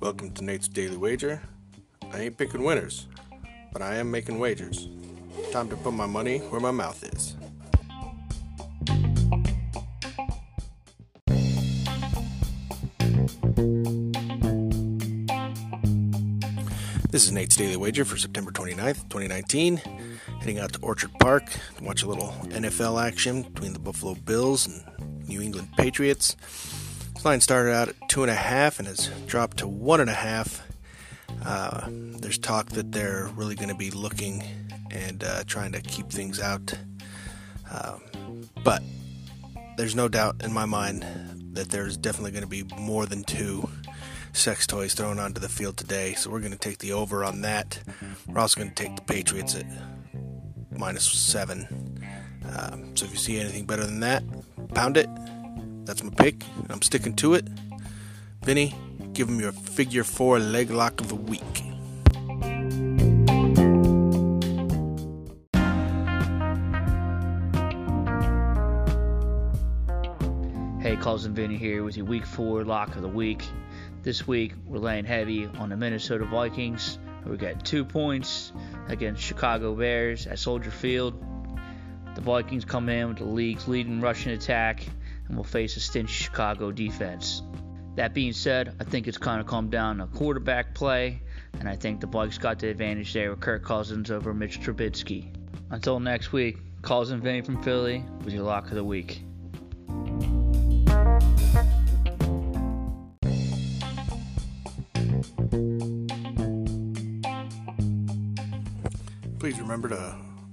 Welcome to Nate's Daily Wager. I ain't picking winners, but I am making wagers. Time to put my money where my mouth is. This is Nate's Daily Wager for September 29th, 2019. Heading out to Orchard Park to watch a little NFL action between the Buffalo Bills and New England Patriots. This line started out at two and a half and has dropped to one and a half. Uh, there's talk that they're really going to be looking and uh, trying to keep things out. Um, but there's no doubt in my mind that there's definitely going to be more than two sex toys thrown onto the field today. So we're going to take the over on that. We're also going to take the Patriots at minus seven. Um, so if you see anything better than that, pound it. That's my pick. I'm sticking to it. Vinny, give him your figure four leg lock of the week. Hey, Calls and Vinny here with your week four lock of the week. This week we're laying heavy on the Minnesota Vikings. We got two points against Chicago Bears at Soldier Field. The Vikings come in with the league's leading rushing attack and will face a stingy Chicago defense. That being said, I think it's kind of come down to quarterback play, and I think the Vikes got the advantage there with Kirk Cousins over Mitch Trubisky. Until next week, Calls and Vinny from Philly with your lock of the week. Please remember to